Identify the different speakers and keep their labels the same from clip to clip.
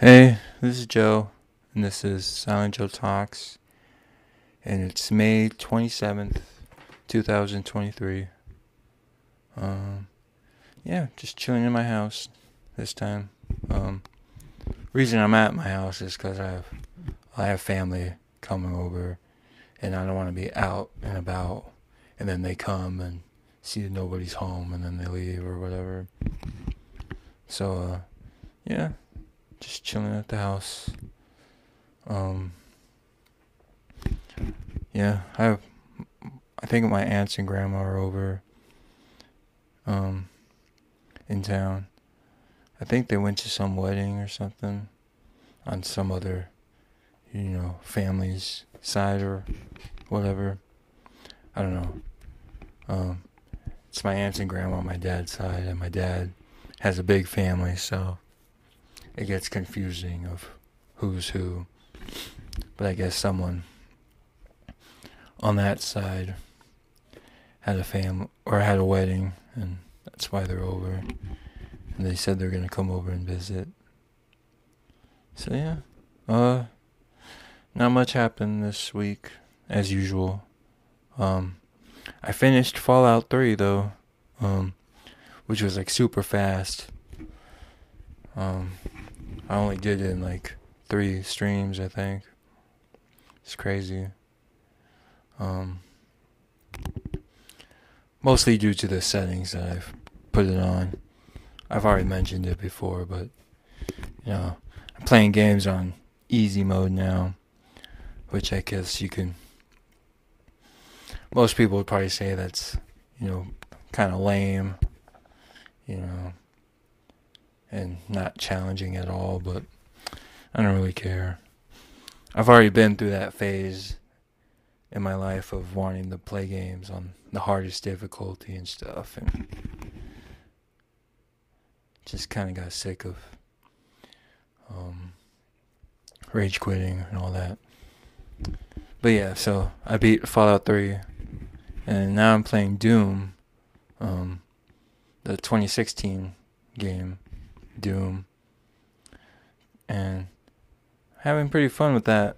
Speaker 1: Hey, this is Joe, and this is Silent Joe Talks, and it's May 27th, 2023. Um, yeah, just chilling in my house this time. Um, reason I'm at my house is because I have, I have family coming over, and I don't want to be out and about, and then they come and see that nobody's home, and then they leave or whatever. So, uh, yeah just chilling at the house. Um, yeah, I have, I think my aunts and grandma are over. Um, in town. I think they went to some wedding or something on some other, you know, family's side or whatever. I don't know. Um, it's my aunts and grandma on my dad's side, and my dad has a big family, so it gets confusing of who's who. But I guess someone on that side had a family or had a wedding, and that's why they're over. And they said they're gonna come over and visit. So yeah, uh, not much happened this week as usual. Um, I finished Fallout 3 though, um, which was like super fast. Um, I only did it in like three streams, I think. It's crazy. Um, mostly due to the settings that I've put it on. I've already mentioned it before, but you know, I'm playing games on easy mode now, which I guess you can. Most people would probably say that's, you know, kind of lame, you know, and not challenging at all, but I don't really care. I've already been through that phase in my life of wanting to play games on the hardest difficulty and stuff and just kind of got sick of um, rage quitting and all that. But yeah, so I beat Fallout 3 and now I'm playing Doom um, the 2016 game Doom, and having pretty fun with that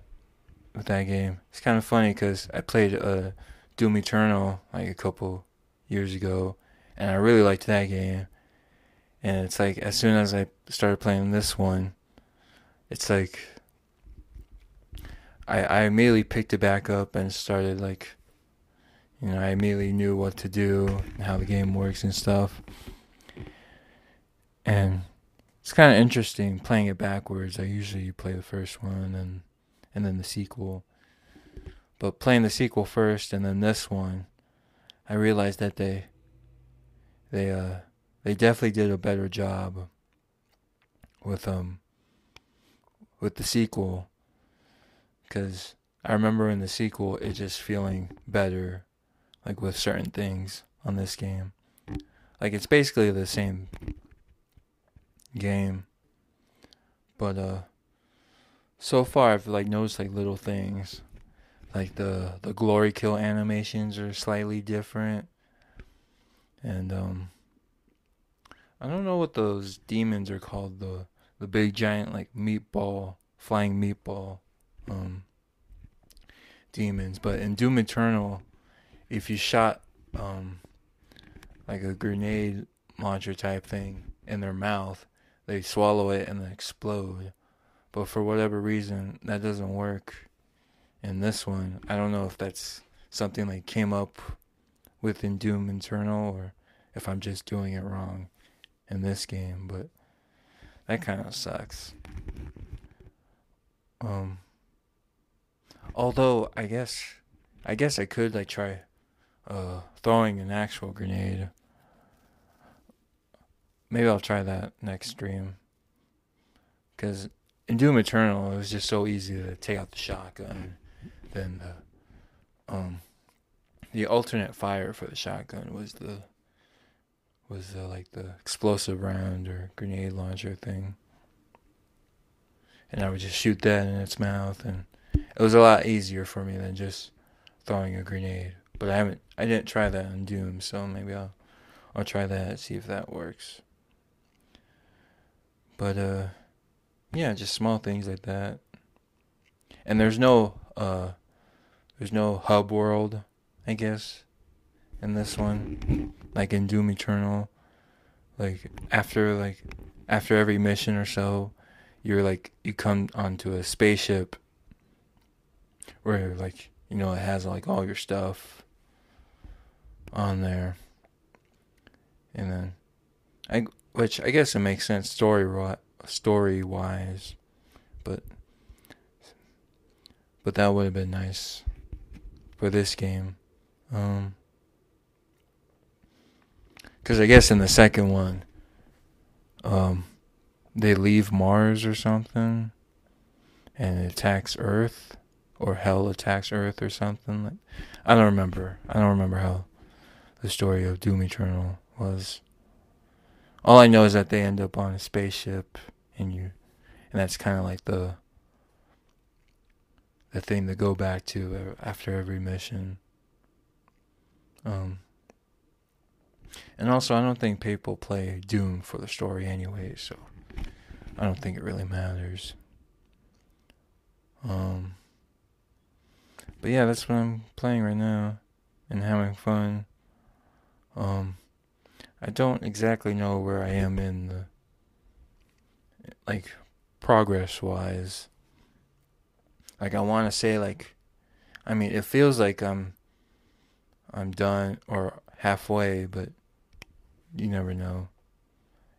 Speaker 1: with that game. It's kind of funny because I played uh, Doom Eternal like a couple years ago, and I really liked that game. And it's like as soon as I started playing this one, it's like I I immediately picked it back up and started like you know, I immediately knew what to do and how the game works and stuff. And it's kind of interesting playing it backwards. I usually play the first one and and then the sequel. But playing the sequel first and then this one, I realized that they they uh they definitely did a better job with um with the sequel cuz I remember in the sequel it just feeling better like with certain things on this game. Like it's basically the same game. But uh so far I've like noticed like little things. Like the the glory kill animations are slightly different. And um I don't know what those demons are called, the the big giant like meatball flying meatball um demons. But in Doom Eternal if you shot um like a grenade launcher type thing in their mouth, they swallow it and explode. But for whatever reason, that doesn't work in this one. I don't know if that's something they came up with in Doom Eternal or if I'm just doing it wrong in this game, but that kind of sucks. Um although I guess I guess I could like try uh throwing an actual grenade Maybe I'll try that next stream. Because in Doom Eternal, it was just so easy to take out the shotgun. Then the um the alternate fire for the shotgun was the was the, like the explosive round or grenade launcher thing. And I would just shoot that in its mouth, and it was a lot easier for me than just throwing a grenade. But I haven't, I didn't try that on Doom, so maybe I'll, I'll try that see if that works. But uh yeah, just small things like that. And there's no uh there's no hub world, I guess, in this one. Like in Doom Eternal. Like after like after every mission or so, you're like you come onto a spaceship where like you know it has like all your stuff on there and then i which i guess it makes sense story story wise but but that would have been nice for this game um because i guess in the second one um they leave Mars or something and it attacks Earth or hell attacks Earth or something. Like I don't remember. I don't remember how the story of Doom Eternal was. All I know is that they end up on a spaceship and you and that's kind of like the the thing to go back to after every mission. Um and also I don't think people play Doom for the story anyway, so I don't think it really matters. Um, but yeah, that's what I'm playing right now and having fun. Um, I don't exactly know where I am in the like progress wise. Like I want to say like I mean, it feels like I'm I'm done or halfway, but you never know.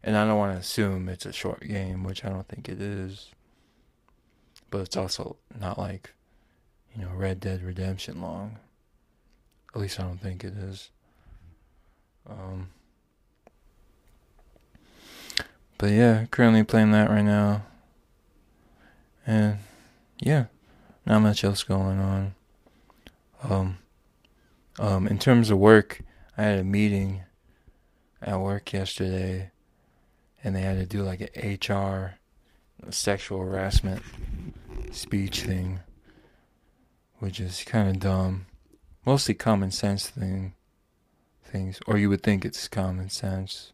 Speaker 1: And I don't want to assume it's a short game, which I don't think it is. But it's also not like, you know, Red Dead Redemption long. At least I don't think it is. Um, but yeah, currently playing that right now. And yeah, not much else going on. Um, um, in terms of work, I had a meeting at work yesterday and they had to do like an HR sexual harassment speech thing, which is kind of dumb. Mostly common sense thing things, or you would think it's common sense.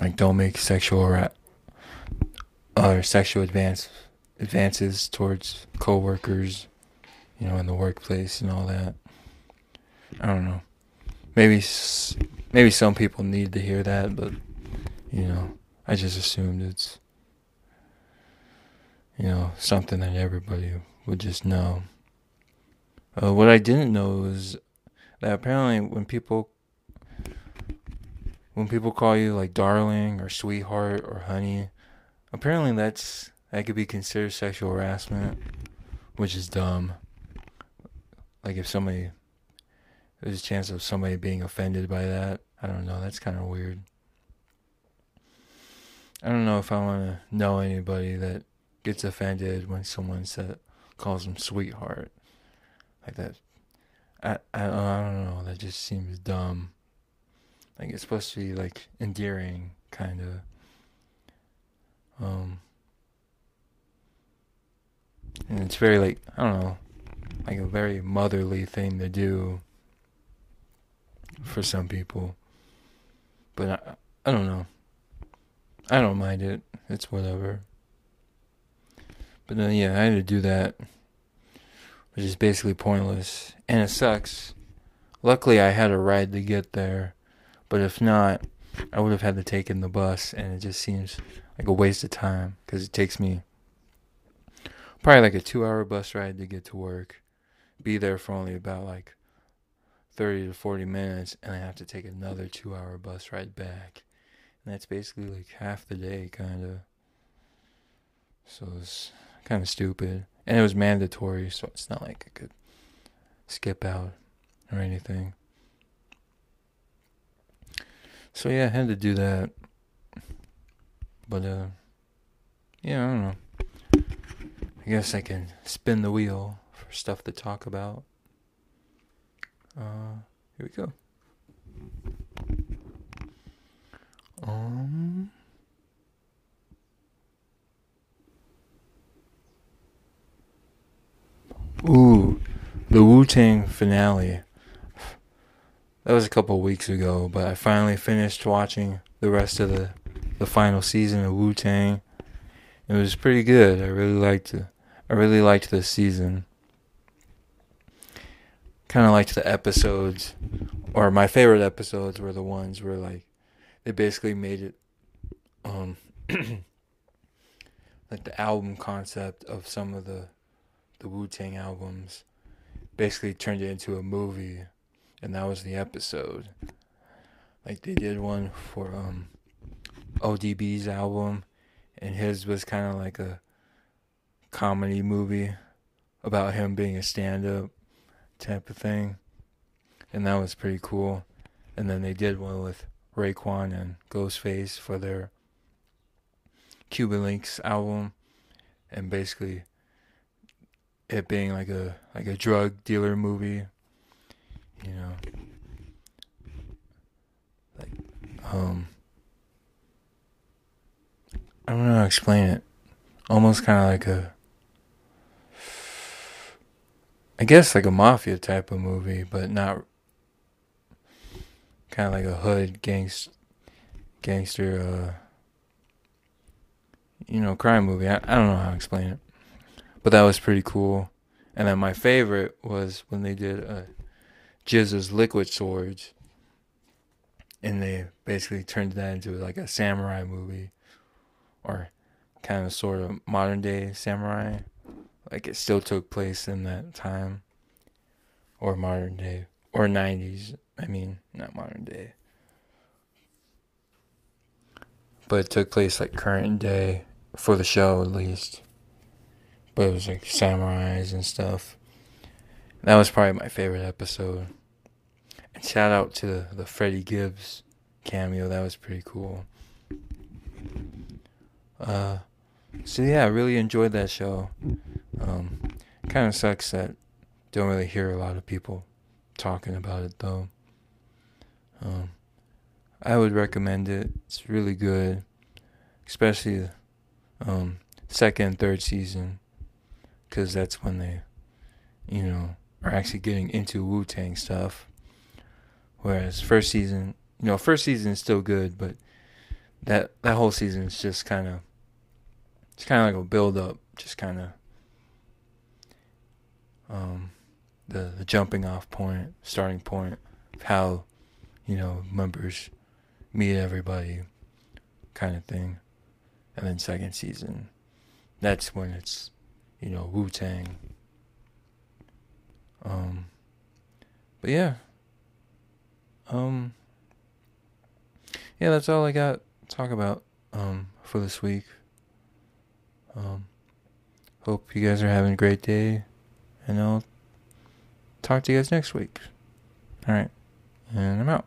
Speaker 1: Like don't make sexual ra- or sexual advance advances towards coworkers, you know, in the workplace and all that. I don't know. Maybe maybe some people need to hear that, but you know, I just assumed it's you know something that everybody would just know. Uh, what I didn't know is that apparently when people when people call you like darling or sweetheart or honey, apparently that's that could be considered sexual harassment, which is dumb. Like if somebody there's a chance of somebody being offended by that. I don't know. That's kind of weird. I don't know if I want to know anybody that gets offended when someone said, calls them sweetheart. Like that. I, I, I don't know. That just seems dumb. Like it's supposed to be like endearing, kind of. Um. And it's very like I don't know, like a very motherly thing to do for some people. But I, I don't know. I don't mind it. It's whatever. But then, yeah, I had to do that, which is basically pointless. And it sucks. Luckily, I had a ride to get there. But if not, I would have had to take in the bus. And it just seems like a waste of time because it takes me probably like a two hour bus ride to get to work. Be there for only about like 30 to 40 minutes and I have to take another two hour bus ride back. And that's basically like half the day, kind of. So it's kind of stupid. And it was mandatory, so it's not like I could skip out or anything. So yeah, I had to do that. But uh yeah, I don't know. I guess I can spin the wheel for stuff to talk about. Uh, here we go. Um. Ooh, the Wu Tang finale. That was a couple weeks ago, but I finally finished watching the rest of the the final season of Wu Tang. It was pretty good. I really liked it. I really liked this season. Kind of liked the episodes, or my favorite episodes were the ones where like they basically made it, um, like the album concept of some of the the Wu Tang albums, basically turned it into a movie, and that was the episode. Like they did one for um ODB's album, and his was kind of like a comedy movie about him being a stand-up type of thing, and that was pretty cool. And then they did one with Raekwon and Ghostface for their Cuban Linx album, and basically it being like a like a drug dealer movie, you know, like um, I don't know how to explain it. Almost kind of like a I guess like a mafia type of movie, but not kind of like a hood gangst gangster uh you know crime movie. I, I don't know how to explain it. But that was pretty cool. And then my favorite was when they did GZA's Liquid Swords. And they basically turned that into like a samurai movie. Or kind of sort of modern day samurai. Like it still took place in that time. Or modern day. Or 90s i mean not modern day. But it took place like current day for the show at least. But it was like samurais and stuff that was probably my favorite episode and shout out to the, the freddie gibbs cameo that was pretty cool uh so yeah i really enjoyed that show um, kind of sucks that don't really hear a lot of people talking about it though. Um, I would recommend it. It's really good, especially um, second and third season, because that's when they, you know, are actually getting into Wu Tang stuff. Whereas first season, you know, first season is still good, but that that whole season is just kind of, it's kind of like a build up, just kind of um, the the jumping off point, starting point of how you know members meet everybody, kind of thing, and then second season, that's when it's you know Wu Tang. Um, but yeah. Um. Yeah, that's all I got to talk about um for this week. Um, hope you guys are having a great day and I'll talk to you guys next week. All right, and I'm out.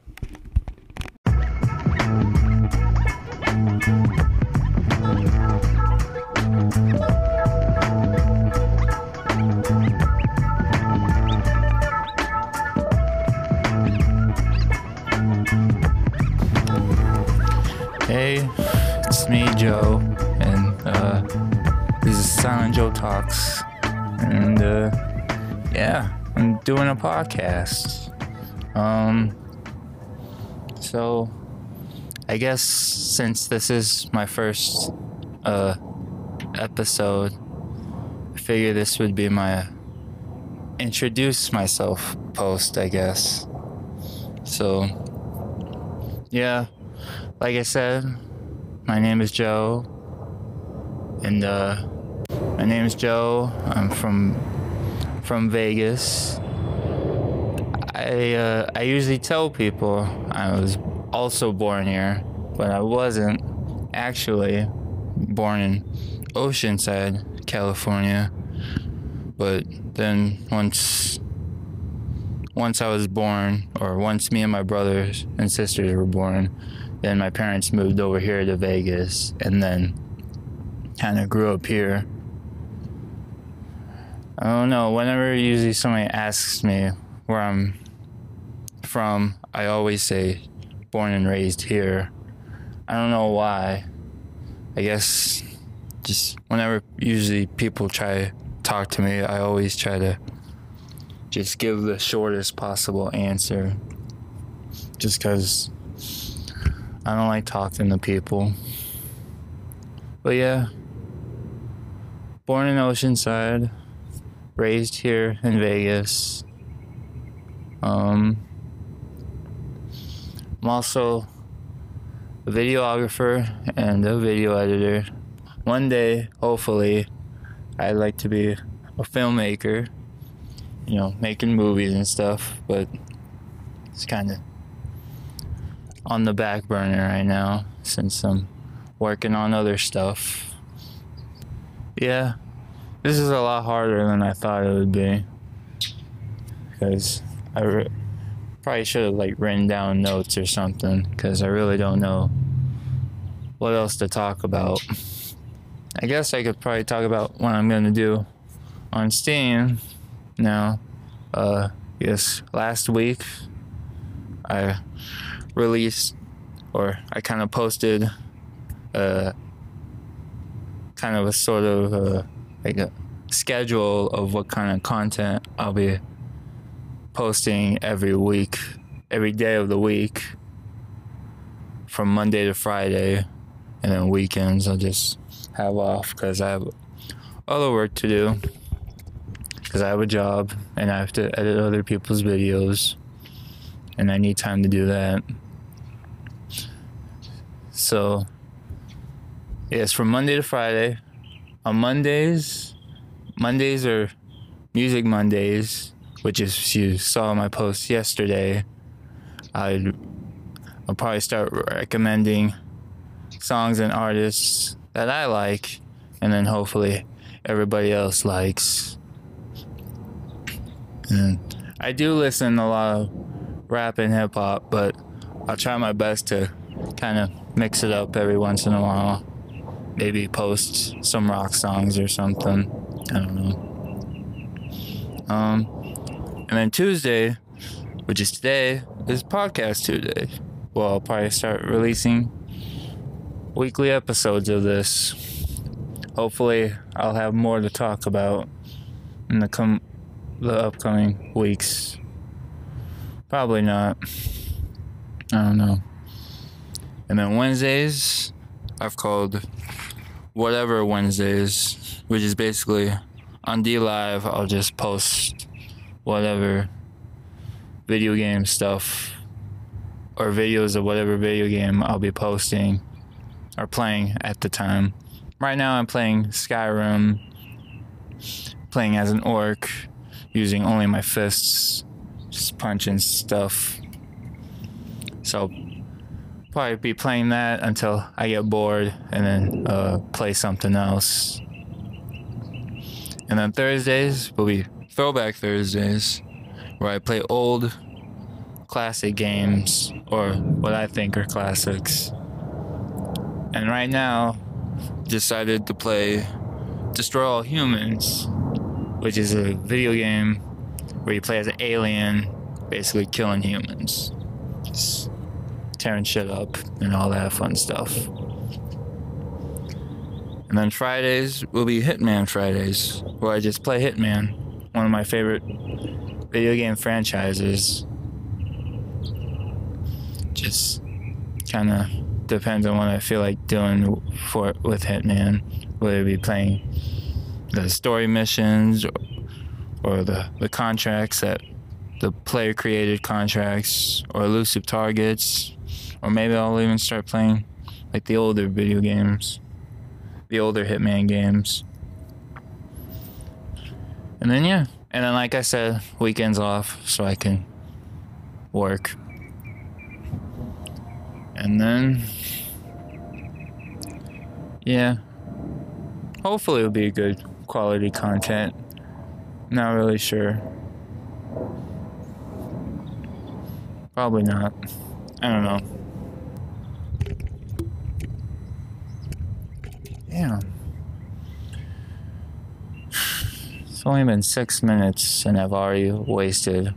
Speaker 2: It's me, Joe, and uh, this is Silent Joe Talks, and uh, yeah, I'm doing a podcast. Um, so I guess since this is my first uh episode, I figure this would be my introduce myself post, I guess. So yeah, like I said, my name is Joe, and uh, my name is Joe. I'm from from Vegas. I uh, I usually tell people I was also born here, but I wasn't actually born in Oceanside, California. But then once once I was born, or once me and my brothers and sisters were born, then my parents moved over here to Vegas, and then kind of grew up here I don't know. Whenever usually somebody asks me where I'm from, I always say born and raised here. I don't know why. I guess just whenever usually people try to talk to me, I always try to just give the shortest possible answer. Just because I don't like talking to people. but yeah, born in Oceanside, raised here in Vegas. Um, I'm also a videographer and a video editor. One day, hopefully, I'd like to be a filmmaker, you know, making movies and stuff, but it's kind of on the back burner right now since I'm working on other stuff. Yeah, this is a lot harder than I thought it would be because I re- probably should have like written down notes or something because I really don't know what else to talk about. I guess I could probably talk about what I'm gonna do on Steam now. Uh, yes, last week I released or I kind of posted a kind of a sort of a, like a schedule of what kind of content I'll be posting every week, every day of the week from Monday to Friday, and then weekends I'll just have off because I have other work to do because I have a job and I have to edit other people's videos and I need time to do that. So, yes, from Monday to Friday. On Mondays, Mondays are Music Mondays, which is you saw my post yesterday. I'd I'll probably start recommending songs and artists that I like, and then hopefully everybody else likes. And I do listen a lot of rap and hip hop, but I'll try my best to kind of mix it up every once in a while. Maybe post some rock songs or something. I don't know. Um, and then Tuesday, which is today, is Podcast Tuesday. Well, I'll probably start releasing weekly episodes of this. Hopefully, I'll have more to talk about in the com- the upcoming weeks. Probably not. I don't know. And then Wednesdays, I've called whatever Wednesdays, which is basically on DLive, I'll just post whatever video game stuff or videos of whatever video game I'll be posting or playing at the time. Right now, I'm playing Skyrim, playing as an orc, using only my fists, just punching stuff. So probably be playing that until I get bored and then uh, play something else. And then Thursdays will be Throwback Thursdays, where I play old classic games or what I think are classics. And right now, decided to play Destroy All Humans, which is a video game where you play as an alien, basically killing humans. Just tearing shit up and all that fun stuff. And then Fridays will be Hitman Fridays, where I just play Hitman, one of my favorite video game franchises. Just kind of depends on what I feel like doing for with Hitman, whether it be playing the story missions or, or the, the contracts that the player created contracts or elusive targets or maybe I'll even start playing like the older video games, the older Hitman games. And then, yeah. And then, like I said, weekends off so I can work. And then, yeah. Hopefully, it'll be good quality content. Not really sure. Probably not. I don't know. Damn. It's only been six minutes and I've already wasted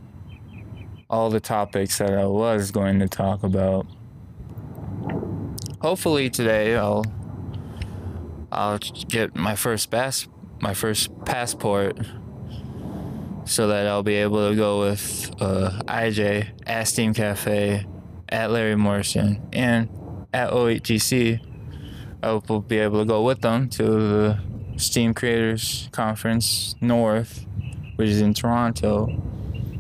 Speaker 2: all the topics that I was going to talk about. Hopefully today I'll I'll get my first pass my first passport so that I'll be able to go with uh, IJ at Steam Cafe, at Larry Morrison, and at OHGC I hope we'll be able to go with them to the Steam Creators Conference North, which is in Toronto.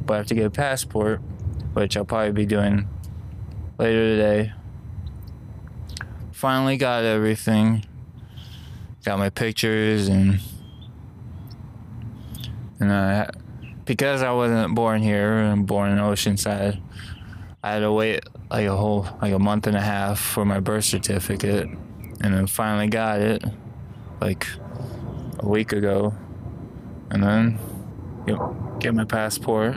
Speaker 2: But I have to get a passport, which I'll probably be doing later today. Finally got everything. Got my pictures and and I, because I wasn't born here and born in Oceanside, I had to wait like a whole like a month and a half for my birth certificate, and then finally got it like a week ago, and then you know, get my passport,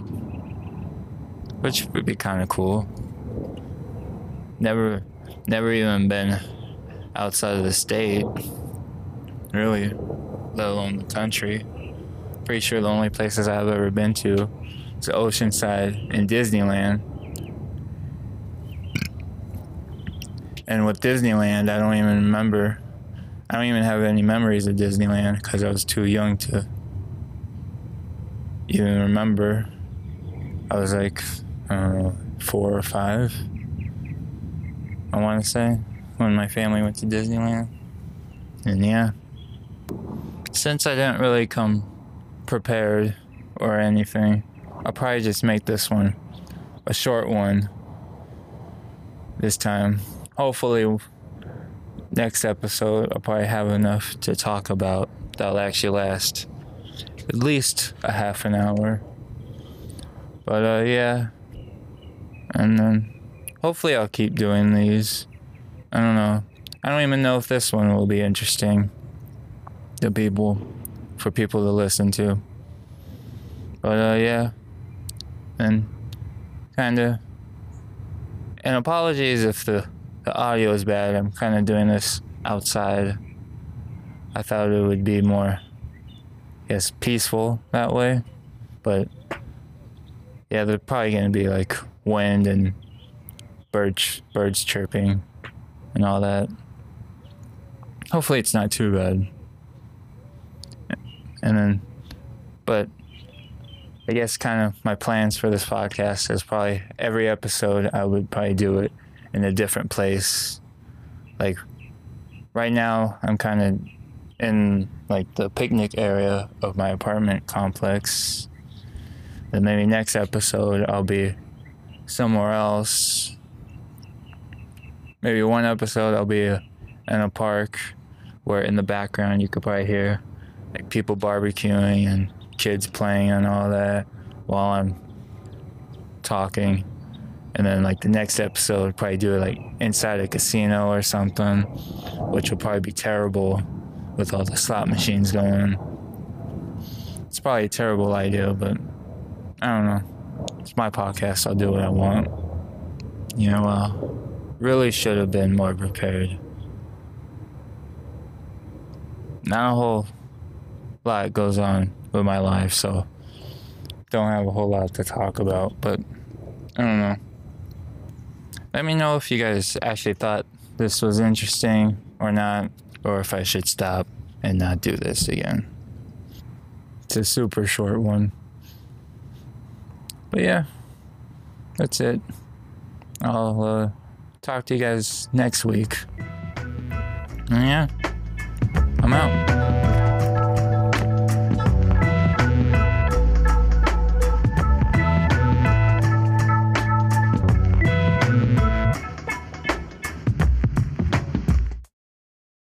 Speaker 2: which would be kind of cool. Never, never even been outside of the state, really, let alone the country. Pretty sure the only places I've ever been to is Oceanside and Disneyland. And with Disneyland, I don't even remember. I don't even have any memories of Disneyland because I was too young to even remember. I was like, four or five. I want to say when my family went to Disneyland. And yeah, since I didn't really come prepared or anything, I'll probably just make this one a short one this time. Hopefully, next episode, I'll probably have enough to talk about that'll actually last at least a half an hour. But uh, yeah, and then hopefully I'll keep doing these. I don't know. I don't even know if this one will be interesting to people, for people to listen to. But uh, yeah, and kind of. And apologies if the the audio is bad. I'm kind of doing this outside. I thought it would be more, yes, peaceful that way, but yeah, they're probably gonna be like wind and birds birds chirping and all that. Hopefully, it's not too bad. And then, but I guess kind of my plans for this podcast is probably every episode I would probably do it in a different place. Like right now, I'm kind of in like the picnic area of my apartment complex. And maybe next episode I'll be somewhere else. Maybe one episode I'll be in a park where in the background you could probably hear like people barbecuing and kids playing and all that while I'm talking. And then like the next episode, probably do it like inside a casino or something, which will probably be terrible with all the slot machines going. It's probably a terrible idea, but I don't know. It's my podcast. I'll do what I want. You know, uh, really should have been more prepared. Not a whole lot goes on with my life, so don't have a whole lot to talk about, but I don't know. Let me know if you guys actually thought this was interesting or not, or if I should stop and not do this again. It's a super short one. But yeah, that's it. I'll uh, talk to you guys next week. And yeah, I'm out.